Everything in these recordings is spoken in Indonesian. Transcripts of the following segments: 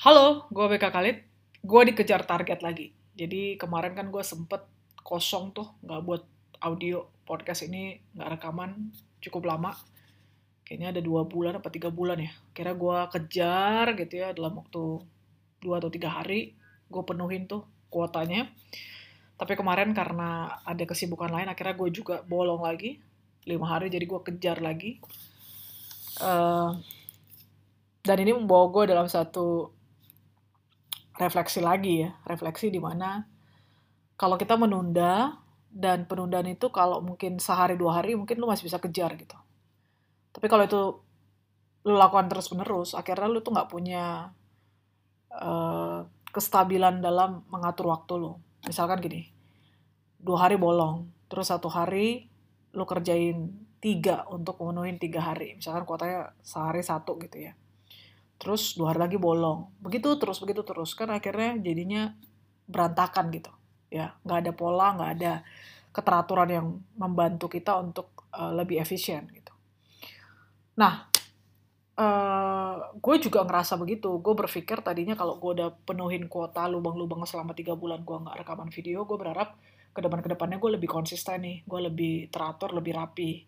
Halo, gue BK Khalid. Gue dikejar target lagi. Jadi kemarin kan gue sempet kosong tuh, nggak buat audio podcast ini, nggak rekaman cukup lama. Kayaknya ada dua bulan apa tiga bulan ya. Kira gue kejar gitu ya dalam waktu dua atau tiga hari, gue penuhin tuh kuotanya. Tapi kemarin karena ada kesibukan lain, akhirnya gue juga bolong lagi. Lima hari jadi gue kejar lagi. Uh, dan ini membawa gue dalam satu refleksi lagi ya, refleksi di mana kalau kita menunda dan penundaan itu kalau mungkin sehari dua hari mungkin lu masih bisa kejar gitu. Tapi kalau itu lu lakukan terus menerus, akhirnya lu tuh nggak punya uh, kestabilan dalam mengatur waktu lu. Misalkan gini, dua hari bolong, terus satu hari lu kerjain tiga untuk memenuhi tiga hari. Misalkan kuotanya sehari satu gitu ya terus dua hari lagi bolong. Begitu terus begitu terus. Kan akhirnya jadinya berantakan gitu. Ya nggak ada pola nggak ada keteraturan yang membantu kita untuk uh, lebih efisien gitu. Nah uh, gue juga ngerasa begitu. Gue berpikir tadinya kalau gue udah penuhin kuota lubang-lubang selama tiga bulan gue nggak rekaman video gue berharap ke depan ke depannya gue lebih konsisten nih. Gue lebih teratur lebih rapi.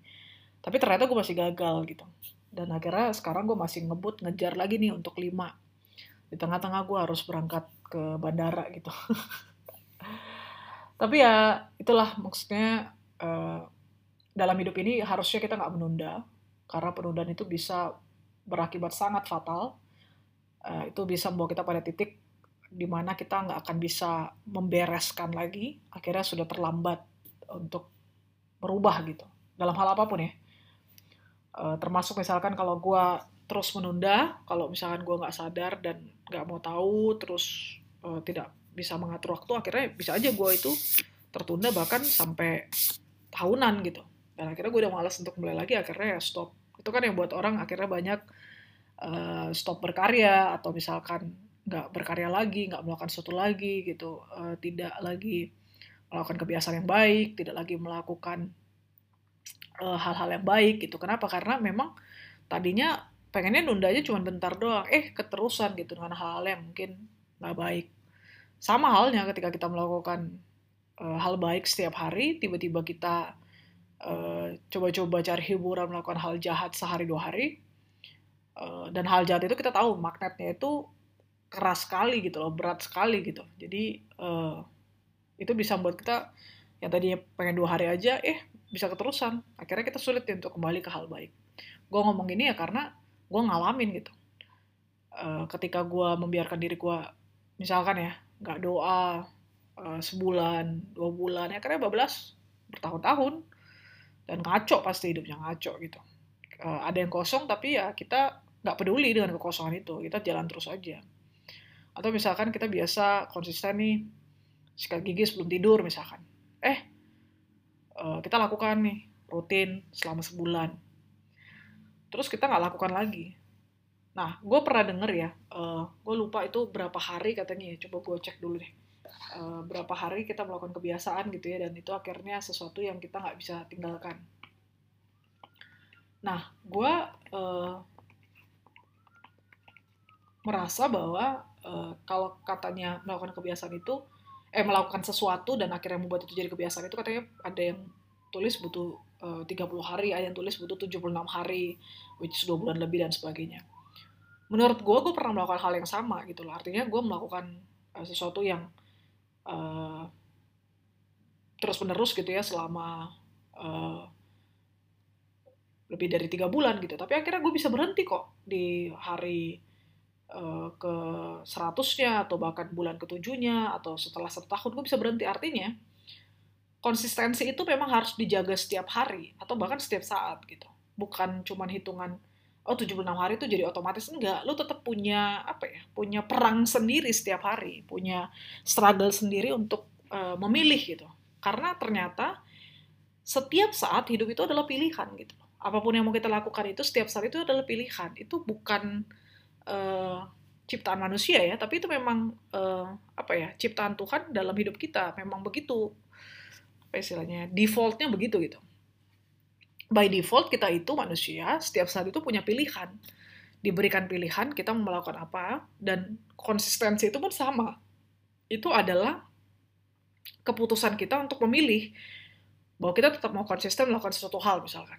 Tapi ternyata gue masih gagal gitu dan akhirnya sekarang gue masih ngebut ngejar lagi nih untuk lima. Di tengah-tengah gue harus berangkat ke bandara gitu. Tapi ya itulah maksudnya uh, dalam hidup ini harusnya kita nggak menunda. Karena penundaan itu bisa berakibat sangat fatal. Uh, itu bisa membawa kita pada titik di mana kita nggak akan bisa membereskan lagi. Akhirnya sudah terlambat untuk merubah gitu. Dalam hal apa pun ya Uh, termasuk misalkan kalau gue terus menunda, kalau misalkan gue nggak sadar dan nggak mau tahu, terus uh, tidak bisa mengatur waktu, akhirnya bisa aja gue itu tertunda bahkan sampai tahunan gitu. Dan akhirnya gue udah malas untuk mulai lagi, akhirnya ya stop. Itu kan yang buat orang akhirnya banyak uh, stop berkarya atau misalkan nggak berkarya lagi, nggak melakukan sesuatu lagi gitu, uh, tidak lagi melakukan kebiasaan yang baik, tidak lagi melakukan Eh, hal-hal uh, yang baik gitu. Kenapa? Karena memang tadinya pengennya nunda aja cuma bentar doang. Eh, keterusan gitu dengan hal-hal yang mungkin nggak baik. Sama halnya ketika kita melakukan uh, hal baik setiap hari, tiba-tiba kita uh, coba-coba cari hiburan melakukan hal jahat sehari dua hari. Uh, dan hal jahat itu kita tahu magnetnya itu keras sekali gitu loh, berat sekali gitu. Jadi uh, itu bisa membuat kita yang tadinya pengen dua hari aja, eh bisa keterusan. Akhirnya kita sulit untuk kembali ke hal baik. Gue ngomong gini ya karena gue ngalamin gitu. Uh, ketika gue membiarkan diri gue misalkan ya nggak doa uh, sebulan dua bulan ya karena bablas bertahun-tahun. Dan ngaco pasti hidupnya ngaco gitu. Uh, ada yang kosong tapi ya kita nggak peduli dengan kekosongan itu. Kita jalan terus aja. Atau misalkan kita biasa konsisten nih sikat gigi sebelum tidur misalkan uh, kita lakukan nih rutin selama sebulan. Terus kita nggak lakukan lagi. Nah gue pernah denger ya uh, gue lupa itu berapa hari katanya ya coba gue cek dulu deh. Uh, berapa hari kita melakukan kebiasaan gitu ya dan itu akhirnya sesuatu yang kita nggak bisa tinggalkan. Nah gue uh, merasa bahwa uh, kalau katanya melakukan kebiasaan itu eh melakukan sesuatu dan akhirnya membuat itu jadi kebiasaan itu katanya ada yang tulis butuh eh, uh, 30 hari, ada yang tulis butuh 76 hari, which is 2 bulan lebih dan sebagainya. Menurut gue, gue pernah melakukan hal yang sama gitu loh. Artinya gue melakukan uh, sesuatu yang uh, terus-menerus gitu ya selama uh, lebih dari tiga bulan gitu. Tapi akhirnya gue bisa berhenti kok di hari Eh, ke seratusnya atau bahkan bulan ketujuhnya atau setelah satu tahun gue bisa berhenti. Artinya konsistensi itu memang harus dijaga setiap hari atau bahkan setiap saat gitu. Bukan cuman hitungan oh 76 hari itu jadi otomatis. Enggak lu tetap punya apa ya punya perang sendiri setiap hari punya struggle sendiri untuk uh, memilih gitu. Karena ternyata setiap saat hidup itu adalah pilihan gitu. Apa pun yang mau kita lakukan itu setiap saat itu adalah pilihan. Itu bukan uh, ciptaan manusia ya, tapi itu memang uh, apa ya ciptaan Tuhan dalam hidup kita memang begitu apa istilahnya defaultnya begitu gitu. By default kita itu manusia setiap saat itu punya pilihan diberikan pilihan kita melakukan apa dan konsistensi itu pun sama. Itu adalah keputusan kita untuk memilih bahwa kita tetap mau konsisten melakukan sesuatu hal misalkan.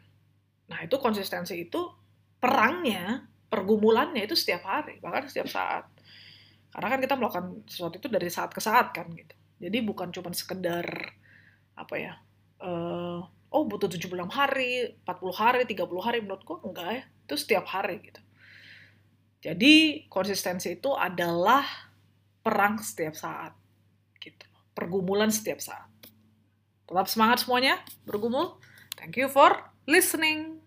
Nah, itu konsistensi itu perangnya, pergumulannya itu setiap hari, bahkan setiap saat. Karena kan kita melakukan sesuatu itu dari saat ke saat kan gitu. Jadi bukan cuma sekedar apa ya? Uh, oh butuh 76 hari, 40 hari, 30 hari menurutku enggak ya. Itu setiap hari gitu. Jadi konsistensi itu adalah perang setiap saat. Gitu. Pergumulan setiap saat. Tetap semangat semuanya, bergumul. Thank you for listening.